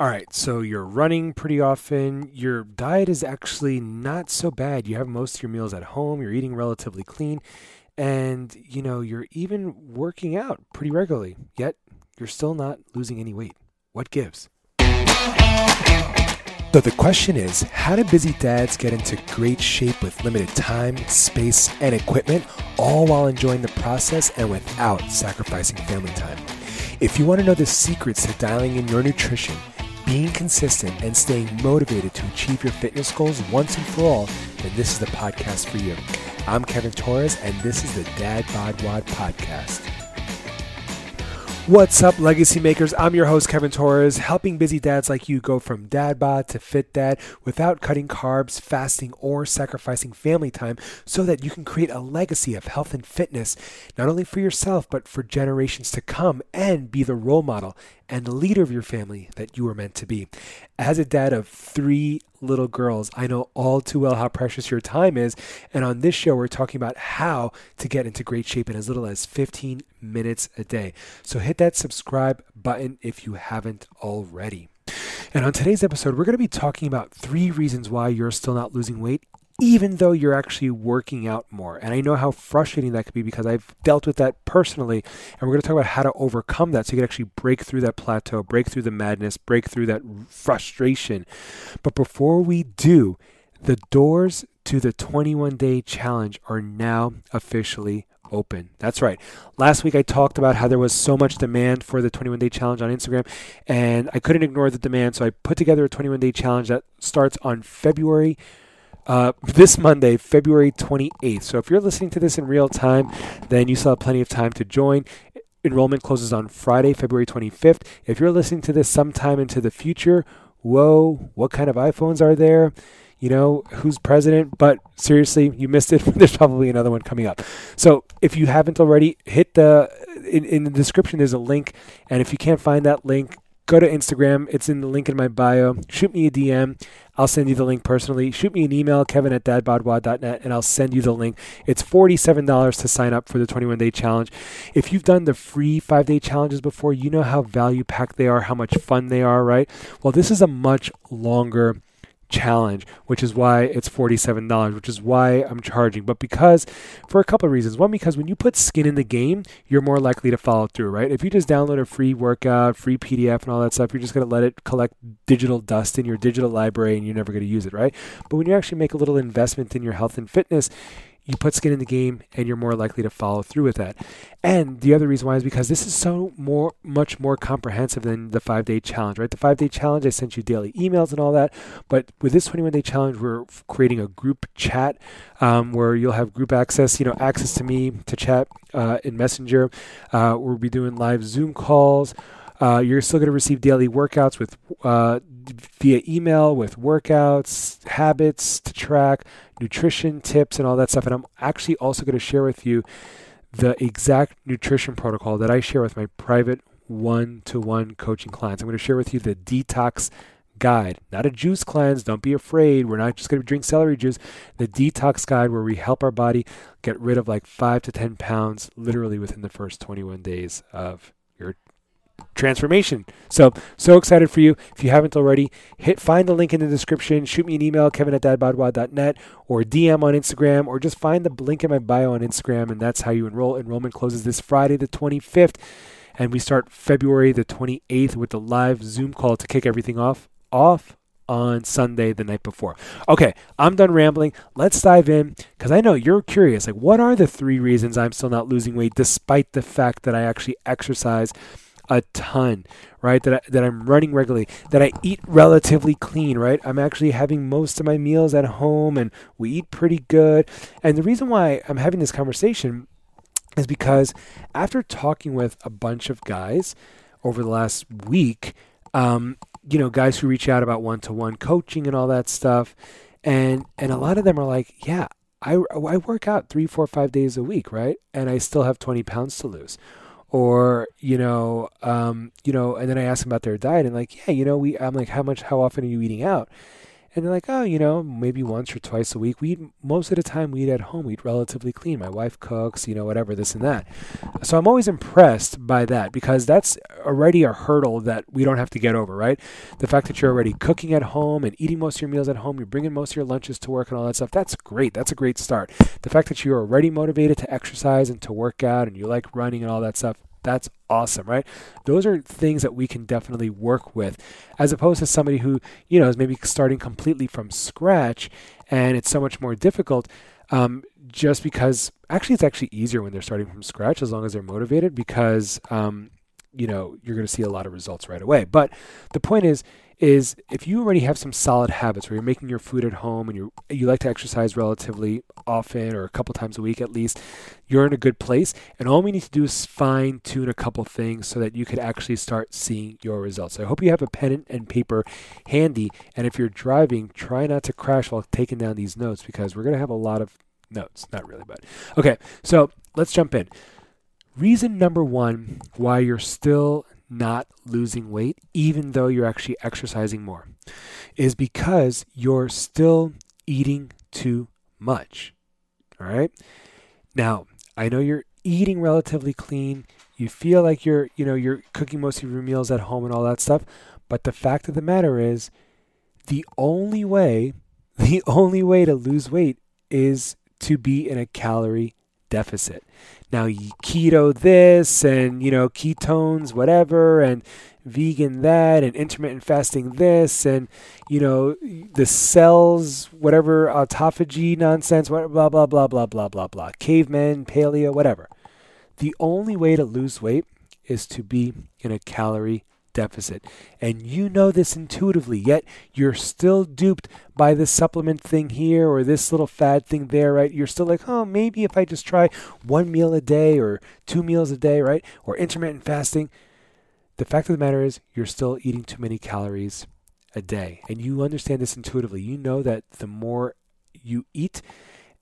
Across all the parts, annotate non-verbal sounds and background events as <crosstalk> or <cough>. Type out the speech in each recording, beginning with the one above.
All right, so you're running pretty often. Your diet is actually not so bad. You have most of your meals at home. You're eating relatively clean, and you know you're even working out pretty regularly. Yet you're still not losing any weight. What gives? So the question is, how do busy dads get into great shape with limited time, space, and equipment, all while enjoying the process and without sacrificing family time? If you want to know the secrets to dialing in your nutrition being consistent and staying motivated to achieve your fitness goals once and for all, then this is the podcast for you. I'm Kevin Torres, and this is the Dad Bod Wad Podcast. What's up, legacy makers? I'm your host, Kevin Torres, helping busy dads like you go from dad bod to fit dad without cutting carbs, fasting, or sacrificing family time so that you can create a legacy of health and fitness, not only for yourself, but for generations to come and be the role model and the leader of your family that you were meant to be. As a dad of three little girls, I know all too well how precious your time is. And on this show, we're talking about how to get into great shape in as little as 15 minutes a day. So hit that subscribe button if you haven't already. And on today's episode, we're going to be talking about three reasons why you're still not losing weight, even though you're actually working out more. And I know how frustrating that could be because I've dealt with that personally. And we're going to talk about how to overcome that so you can actually break through that plateau, break through the madness, break through that frustration. But before we do, the doors to the 21 day challenge are now officially open. That's right. Last week I talked about how there was so much demand for the 21 day challenge on Instagram, and I couldn't ignore the demand. So I put together a 21 day challenge that starts on February uh, this Monday, February 28th. So if you're listening to this in real time, then you still have plenty of time to join. Enrollment closes on Friday, February 25th. If you're listening to this sometime into the future, whoa, what kind of iPhones are there? You know, who's president? But seriously, you missed it. <laughs> There's probably another one coming up. So if you haven't already, hit the, in, in the description, there's a link. And if you can't find that link, go to Instagram. It's in the link in my bio. Shoot me a DM. I'll send you the link personally. Shoot me an email, kevin at dadbodwad.net, and I'll send you the link. It's $47 to sign up for the 21 day challenge. If you've done the free five day challenges before, you know how value packed they are, how much fun they are, right? Well, this is a much longer challenge, which is why it's $47, which is why I'm charging. But because, for a couple of reasons. One, because when you put skin in the game, you're more likely to follow through, right? If you just download a free workout, free PDF, and all that stuff, you're just going to let it collect digital dust in your digital library and you're never going to use it, right? But when you actually make a little investment in your health and fitness, you put skin in the game and you're more likely to follow through with that. And the other reason why is because this is so more much more comprehensive than the 5-day challenge, right? The 5-day challenge I sent you daily emails and all that, but with this 21-day challenge we're creating a group chat um, where you'll have group access, you know, access to me to chat uh, in Messenger. Uh, we'll be doing live Zoom calls. Uh, you're still going to receive daily workouts with uh, via email with workouts, habits to track, nutrition tips, and all that stuff. And I'm actually also going to share with you the exact nutrition protocol that I share with my private one to one coaching clients. I'm going to share with you the detox guide, not a juice cleanse. Don't be afraid. We're not just going to drink celery juice. The detox guide, where we help our body get rid of like five to 10 pounds literally within the first 21 days of transformation. So, so excited for you. If you haven't already, hit find the link in the description. Shoot me an email, kevin at dadbodwad.net, or DM on Instagram, or just find the link in my bio on Instagram, and that's how you enroll. Enrollment closes this Friday, the 25th, and we start February the 28th with the live Zoom call to kick everything off. Off on Sunday the night before. Okay, I'm done rambling. Let's dive in because I know you're curious. Like, what are the three reasons I'm still not losing weight despite the fact that I actually exercise a ton, right? That I, that I'm running regularly, that I eat relatively clean, right? I'm actually having most of my meals at home, and we eat pretty good. And the reason why I'm having this conversation is because after talking with a bunch of guys over the last week, um, you know, guys who reach out about one-to-one coaching and all that stuff, and and a lot of them are like, yeah. I, I work out three, four, five days a week, right? And I still have 20 pounds to lose or you know um, you know and then i ask them about their diet and like yeah you know we i'm like how much how often are you eating out and they're like, oh, you know, maybe once or twice a week. We eat most of the time we eat at home. We eat relatively clean. My wife cooks, you know, whatever, this and that. So I'm always impressed by that because that's already a hurdle that we don't have to get over, right? The fact that you're already cooking at home and eating most of your meals at home, you're bringing most of your lunches to work and all that stuff. That's great. That's a great start. The fact that you're already motivated to exercise and to work out and you like running and all that stuff. That's awesome, right? Those are things that we can definitely work with, as opposed to somebody who, you know, is maybe starting completely from scratch and it's so much more difficult. Um, just because actually, it's actually easier when they're starting from scratch as long as they're motivated because, um, you know, you're going to see a lot of results right away. But the point is, is if you already have some solid habits where you're making your food at home and you you like to exercise relatively often or a couple times a week at least, you're in a good place. And all we need to do is fine tune a couple things so that you could actually start seeing your results. So I hope you have a pen and paper handy. And if you're driving, try not to crash while taking down these notes because we're going to have a lot of notes. Not really, but okay. So let's jump in. Reason number one why you're still not losing weight, even though you're actually exercising more, is because you're still eating too much. All right. Now, I know you're eating relatively clean. You feel like you're, you know, you're cooking most of your meals at home and all that stuff. But the fact of the matter is, the only way, <laughs> the only way to lose weight is to be in a calorie deficit. Now, keto this and, you know, ketones, whatever, and vegan that, and intermittent fasting this, and, you know, the cells, whatever, autophagy nonsense, blah, blah, blah, blah, blah, blah, blah, cavemen, paleo, whatever. The only way to lose weight is to be in a calorie deficit. And you know this intuitively, yet you're still duped by this supplement thing here or this little fad thing there, right? You're still like, oh, maybe if I just try one meal a day or two meals a day, right? Or intermittent fasting. The fact of the matter is, you're still eating too many calories a day. And you understand this intuitively. You know that the more you eat,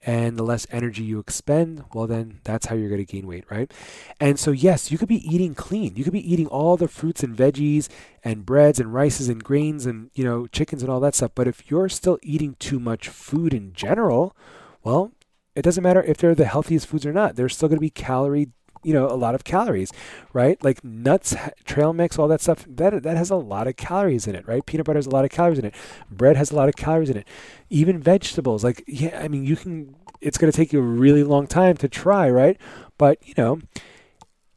and the less energy you expend, well, then that's how you're going to gain weight, right? And so, yes, you could be eating clean. You could be eating all the fruits and veggies and breads and rices and grains and, you know, chickens and all that stuff. But if you're still eating too much food in general, well, it doesn't matter if they're the healthiest foods or not. They're still going to be calorie you know a lot of calories right? Like nuts trail mix all that stuff that that has a lot of calories in it right? Peanut butter has a lot of calories in it. Bread has a lot of calories in it. Even vegetables like yeah i mean you can it's going to take you a really long time to try right? But you know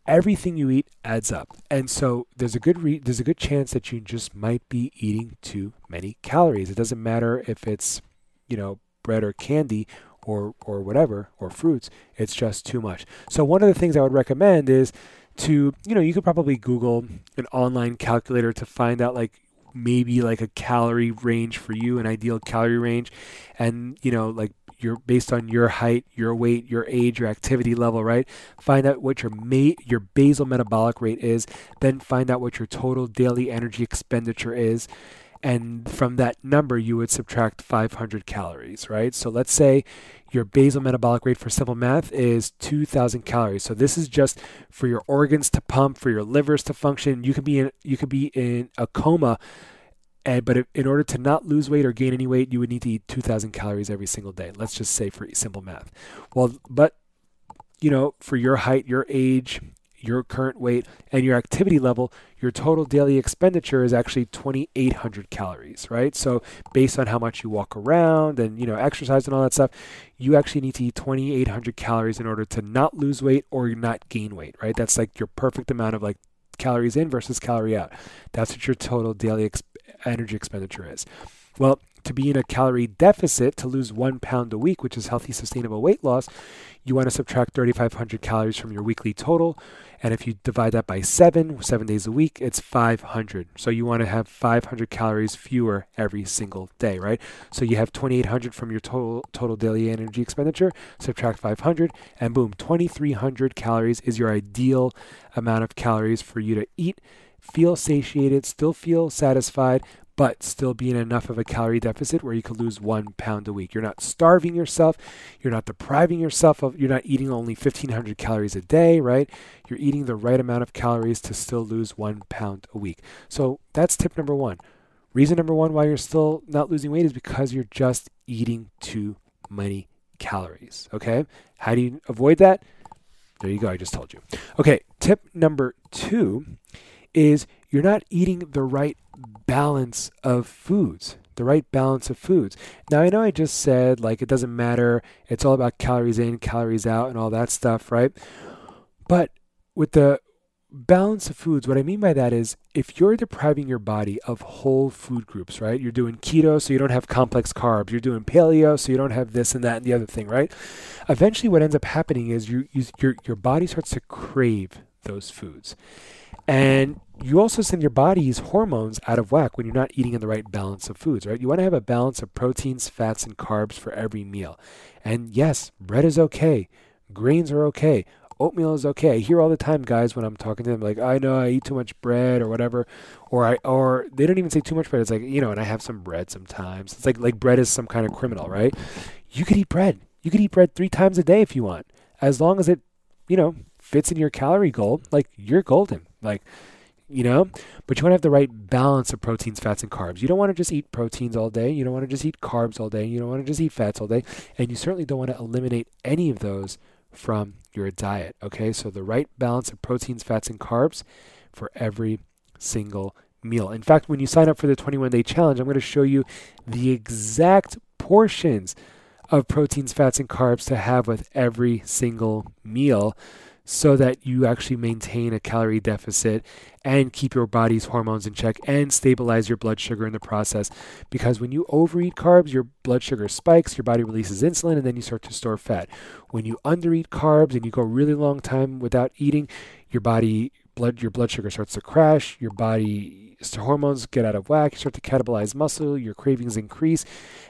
everything you eat adds up. And so there's a good re- there's a good chance that you just might be eating too many calories. It doesn't matter if it's you know bread or candy or or whatever or fruits it's just too much. So one of the things i would recommend is to you know you could probably google an online calculator to find out like maybe like a calorie range for you an ideal calorie range. And you know like you're based on your height your weight your age your activity level right? Find out what your ma- your basal metabolic rate is. Then find out what your total daily energy expenditure is and from that number you would subtract 500 calories, right? So let's say your basal metabolic rate for simple math is 2000 calories. So this is just for your organs to pump, for your livers to function. You could be in you could be in a coma and but in order to not lose weight or gain any weight, you would need to eat 2000 calories every single day. Let's just say for simple math. Well, but you know, for your height, your age, your current weight, and your activity level, your total daily expenditure is actually 2,800 calories, right? So based on how much you walk around and you know exercise and all that stuff, you actually need to eat 2,800 calories in order to not lose weight or not gain weight, right? That's like your perfect amount of like calories in versus calorie out. That's what your total daily ex- energy expenditure is. Well, to be in a calorie deficit to lose one pound a week, which is healthy, sustainable weight loss, you want to subtract 3,500 calories from your weekly total. And if you divide that by seven, seven days a week, it's 500. So you want to have 500 calories fewer every single day, right? So you have 2,800 from your total total daily energy expenditure. Subtract 500, and boom, 2,300 calories is your ideal amount of calories for you to eat. Feel satiated, still feel satisfied, but still be in enough of a calorie deficit where you could lose one pound a week. You're not starving yourself. You're not depriving yourself of, you're not eating only 1500 calories a day, right? You're eating the right amount of calories to still lose one pound a week. So that's tip number one. Reason number one why you're still not losing weight is because you're just eating too many calories. Okay. How do you avoid that? There you go. I just told you. Okay. Tip number two is you're not eating the right balance of foods. The right balance of foods. Now, I know I just said, like, it doesn't matter. It's all about calories in, calories out, and all that stuff, right? But with the balance of foods, what I mean by that is if you're depriving your body of whole food groups, right? You're doing keto so you don't have complex carbs. You're doing paleo so you don't have this and that and the other thing, right? Eventually, what ends up happening is you, you your your body starts to crave those foods, and you also send your body's hormones out of whack when you're not eating in the right balance of foods, right? You want to have a balance of proteins, fats, and carbs for every meal. And yes, bread is okay. Grains are okay oatmeal is okay. I hear all the time guys when I'm talking to them like, I know I eat too much bread or whatever, or I or they don't even say too much bread. It's like you know, and I have some bread sometimes. It's like like bread is some kind of criminal, right? You could eat bread. You could eat bread three times a day if you want, as long as it, you know, fits in your calorie goal. Like you're golden. Like you know? But you want to have the right balance of proteins fats and carbs. You don't want to just eat proteins all day. You don't want to just eat carbs all day. You don't want to just eat fats all day. And you certainly don't want to eliminate any of those from your diet. Okay, so the right balance of proteins, fats, and carbs for every single meal. In fact, when you sign up for the 21 day challenge, I'm going to show you the exact portions of proteins, fats, and carbs to have with every single meal so that you actually maintain a calorie deficit and keep your body's hormones in check and stabilize your blood sugar in the process. Because when you overeat carbs, your blood sugar spikes, your body releases insulin, and then you start to store fat. When you undereat carbs and you go a really long time without eating, your body blood your blood sugar starts to crash, your body hormones get out of whack, you start to catabolize muscle, your cravings increase,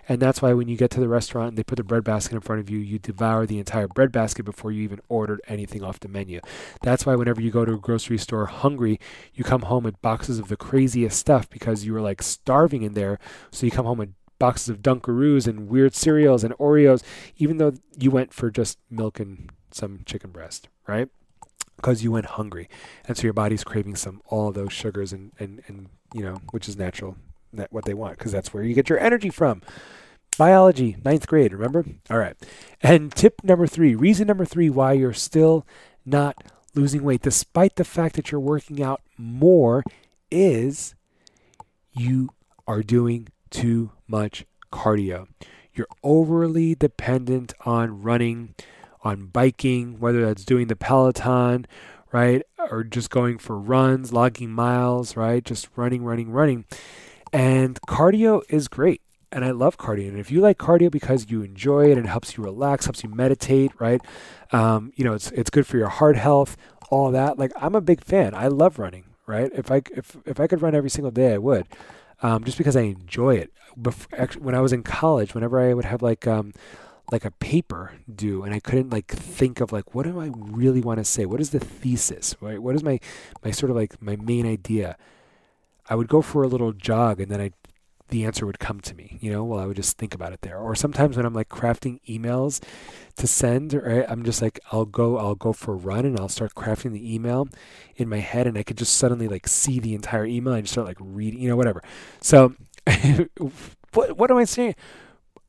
and that's why when you get to the restaurant and they put the bread basket in front of you, you devour the entire bread basket before you even ordered anything off the menu. That's why whenever you go to a grocery store hungry, you come home with boxes of the craziest stuff because you were like starving in there, so you come home with boxes of Dunkaroos and weird cereals and Oreos, even though you went for just milk and some chicken breast, right? Because you went hungry, and so your body's craving some all those sugars and and and you know which is natural, that what they want because that's where you get your energy from. Biology, ninth grade, remember? All right. And tip number three, reason number three why you're still not losing weight, despite the fact that you're working out more, is you are doing too much cardio. You're overly dependent on running on biking, whether that's doing the Peloton, right? Or just going for runs, logging miles, right? Just running, running, running. And cardio is great. And I love cardio. And if you like cardio because you enjoy it and it helps you relax, helps you meditate, right? Um, you know, it's it's good for your heart health, all that. Like I'm a big fan. I love running, right? If I if if I could run every single day, I would. Um, just because I enjoy it. Actually, when I was in college, whenever I would have like um, like a paper due and I couldn't like think of like what do I really want to say? What is the thesis? Right? What is my my sort of like my main idea? I would go for a little jog and then I the answer would come to me, you know, while I would just think about it there. Or sometimes when I'm like crafting emails to send, right, I'm just like I'll go I'll go for a run and I'll start crafting the email in my head and I could just suddenly like see the entire email and just start like reading, you know, whatever. So <laughs> what what am I saying?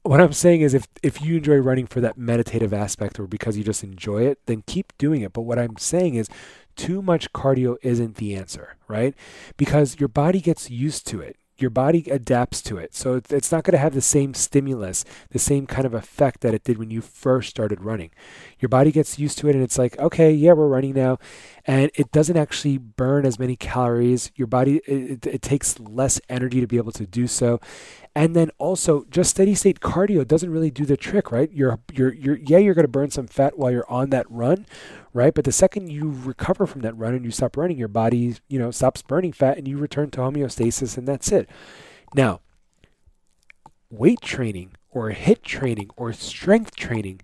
What I'm saying is if if you enjoy running for that meditative aspect or because you just enjoy it, then keep doing it. But what I'm saying is too much cardio isn't the answer, right? Because your body gets used to it your body adapts to it. So it's not going to have the same stimulus, the same kind of effect that it did when you first started running. Your body gets used to it and it's like, okay, yeah, we're running now. And it doesn't actually burn as many calories. Your body, it, it takes less energy to be able to do so. And then also, just steady state cardio doesn't really do the trick, right? You're, you're, you're, yeah, you're going to burn some fat while you're on that run, right? But the second you recover from that run and you stop running, your body, you know, stops burning fat and you return to homeostasis and that's it. Now, weight training or HIIT training or strength training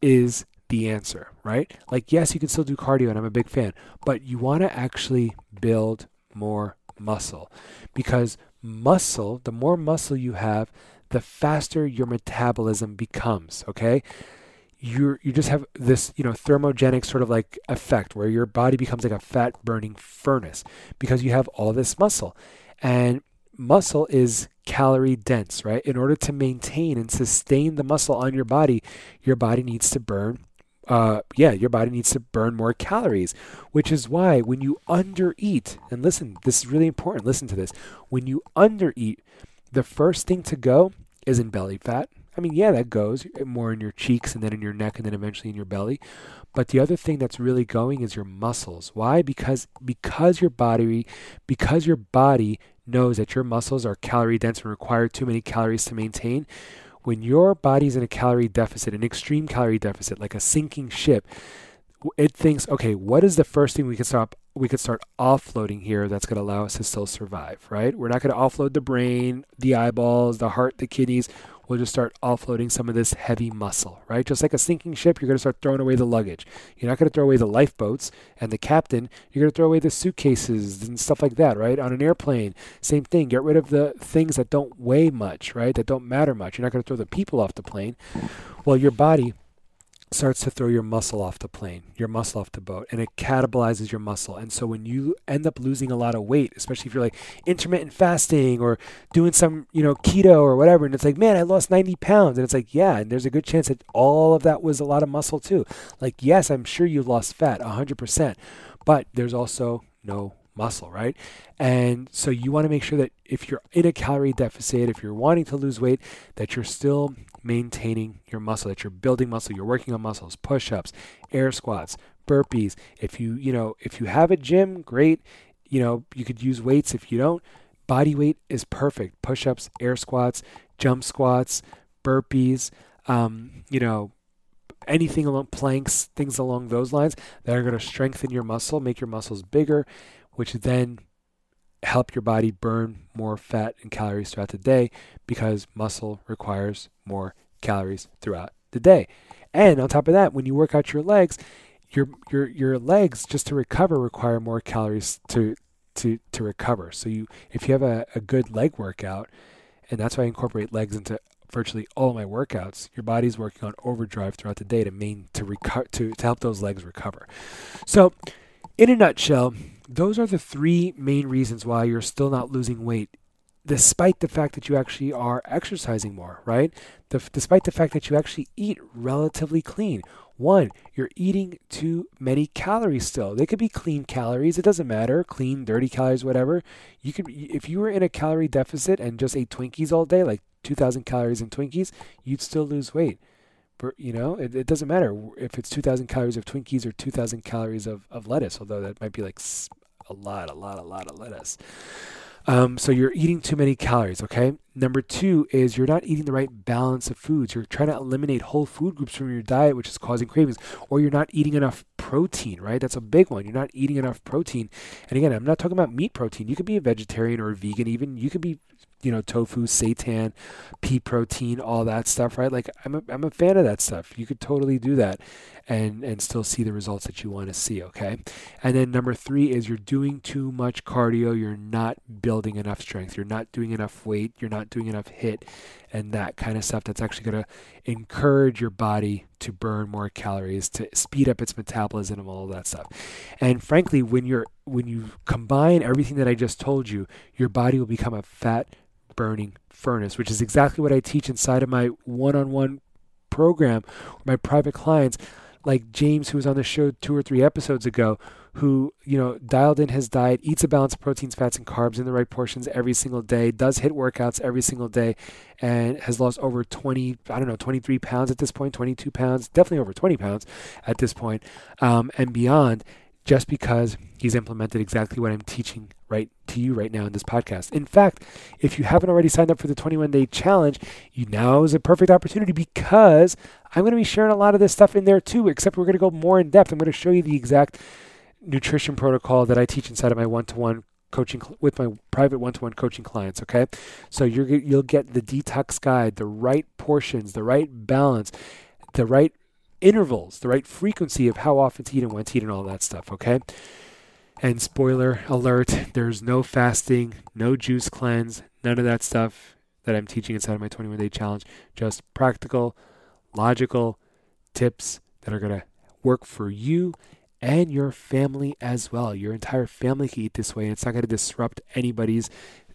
is the answer, right? Like, yes, you can still do cardio, and I'm a big fan, but you want to actually build more muscle because muscle, the more muscle you have, the faster your metabolism becomes, okay? you you just have this you know thermogenic sort of like effect where your body becomes like a fat burning furnace because you have all this muscle and muscle is calorie dense, right? In order to maintain and sustain the muscle on your body, your body needs to burn uh, yeah, your body needs to burn more calories, which is why when you undereat, and listen, this is really important, listen to this. When you undereat, the first thing to go is in belly fat. I mean, yeah, that goes more in your cheeks and then in your neck and then eventually in your belly. But the other thing that's really going is your muscles. Why? Because because your body because your body knows that your muscles are calorie dense and require too many calories to maintain. When your body's in a calorie deficit, an extreme calorie deficit, like a sinking ship, it thinks, okay, what is the first thing we can stop we could start offloading here that's going to allow us to still survive, right? We're not going to offload the brain, the eyeballs, the heart, the kidneys we'll just start offloading some of this heavy muscle, right? Just like a sinking ship, you're going to start throwing away the luggage. You're not going to throw away the lifeboats and the captain. You're going to throw away the suitcases and stuff like that, right? On an airplane, same thing. Get rid of the things that don't weigh much, right? That don't matter much. You're not going to throw the people off the plane. Well, your body starts to throw your muscle off the plane, your muscle off the boat, and it catabolizes your muscle. And so when you end up losing a lot of weight, especially if you're like intermittent fasting or doing some, you know, keto or whatever, and it's like, man, I lost 90 pounds. And it's like, yeah, and there's a good chance that all of that was a lot of muscle too. Like, yes, I'm sure you lost fat 100%, but there's also no muscle, right? And so you want to make sure that if you're in a calorie deficit, if you're wanting to lose weight, that you're still maintaining your muscle, that you're building muscle, you're working on muscles, push-ups, air squats, burpees. If you, you know, if you have a gym, great. You know, you could use weights. If you don't, body weight is perfect. Push-ups, air squats, jump squats, burpees, um, you know, anything along planks, things along those lines that are going to strengthen your muscle, make your muscles bigger, which then help your body burn more fat and calories throughout the day because muscle requires more calories throughout the day. And on top of that, when you work out your legs, your your your legs just to recover require more calories to to to recover. So you if you have a, a good leg workout, and that's why I incorporate legs into virtually all my workouts, your body's working on overdrive throughout the day to main to reco- to to help those legs recover. So in a nutshell, those are the three main reasons why you're still not losing weight, despite the fact that you actually are exercising more, right? The, despite the fact that you actually eat relatively clean. One, you're eating too many calories still. They could be clean calories. It doesn't matter. Clean, dirty calories, whatever. You could, if you were in a calorie deficit and just ate Twinkies all day, like 2,000 calories in Twinkies, you'd still lose weight But, you know, it, it doesn't matter if it's 2,000 calories of Twinkies or 2,000 calories of, of lettuce, although that might be like a lot, a lot, a lot of lettuce. Um, so you're eating too many calories, okay? Number two is you're not eating the right balance of foods. You're trying to eliminate whole food groups from your diet, which is causing cravings, or you're not eating enough protein, right? That's a big one. You're not eating enough protein. And again, I'm not talking about meat protein. You could be a vegetarian or a vegan, even. You could be you know, tofu, seitan, pea protein, all that stuff, right? Like I'm a, I'm a fan of that stuff. You could totally do that and and still see the results that you want to see, okay? And then number 3 is you're doing too much cardio, you're not building enough strength, you're not doing enough weight, you're not doing enough HIIT and that kind of stuff that's actually going to encourage your body to burn more calories, to speed up its metabolism and all that stuff. And frankly, when you're when you combine everything that I just told you, your body will become a fat burning furnace, which is exactly what I teach inside of my one on one program, my private clients, like James, who was on the show two or three episodes ago, who, you know, dialed in his diet, eats a balance of proteins, fats, and carbs in the right portions every single day, does HIIT workouts every single day, and has lost over 20, I don't know, 23 pounds at this point, 22 pounds, definitely over 20 pounds at this point, um, and beyond just because he's implemented exactly what I'm teaching right to you right now in this podcast. In fact, if you haven't already signed up for the 21 day challenge, you now is a perfect opportunity because I'm going to be sharing a lot of this stuff in there too, except we're going to go more in depth. I'm going to show you the exact nutrition protocol that I teach inside of my one to one coaching with my private one-to-one coaching clients okay so you're you'll get the detox guide the right portions the right balance the right intervals, the right frequency of how often to eat and when to eat and all that stuff, okay? And spoiler alert, there's no fasting, no juice cleanse, none of that stuff that I'm teaching inside of my 21 day challenge. Just practical, logical tips that are going to work for you and your family as well. Your entire family can eat this way, and it's not going to disrupt anybody's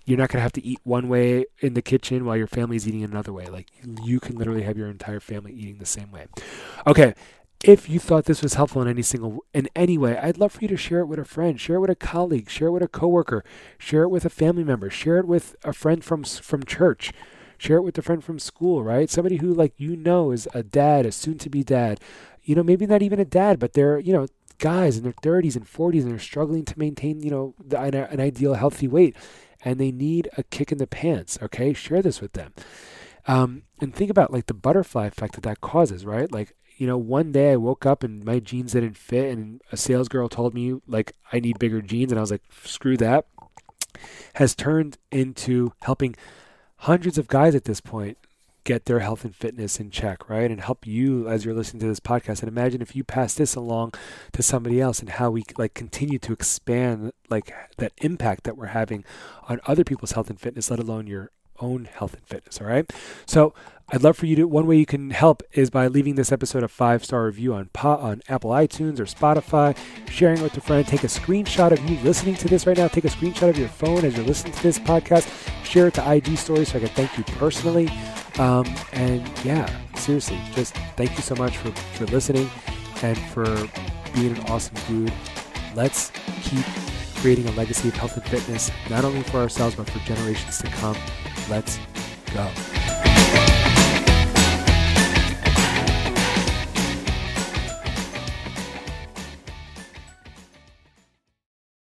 you're not going to have to eat one way in the kitchen while your family's eating another way. Like you can literally have your entire family eating the same way. Okay. If you thought this was helpful in any single in any way, I'd love for you to share it with a friend, share it with a colleague, share it with a coworker, share it with a family member, share it with a friend from from church, share it with a friend from school, right? Somebody who like you know is a dad, a soon to be dad. You know, maybe not even a dad, but they're, you know, guys in their 30s and 40s and they're struggling to maintain, you know, the, an, an ideal healthy weight and they need a kick in the pants. Okay, share this with them. Um, and think about like the butterfly effect that that causes, right? Like, you know, one day I woke up and my jeans didn't fit, and a sales girl told me like I need bigger jeans, and I was like, screw that. Has turned into helping hundreds of guys at this point get their health and fitness in check, right? And help you as you're listening to this podcast. And imagine if you pass this along to somebody else and how we like continue to expand like that impact that we're having on other people's health and fitness, let alone your own health and fitness. All right. So I'd love for you to. One way you can help is by leaving this episode a five star review on on Apple iTunes or Spotify, sharing it with a friend. Take a screenshot of you listening to this right now. Take a screenshot of your phone as you're listening to this podcast. Share it to IG stories so I can thank you personally. Um, and yeah, seriously, just thank you so much for, for listening and for being an awesome dude. Let's keep creating a legacy of health and fitness, not only for ourselves, but for generations to come. Let's go.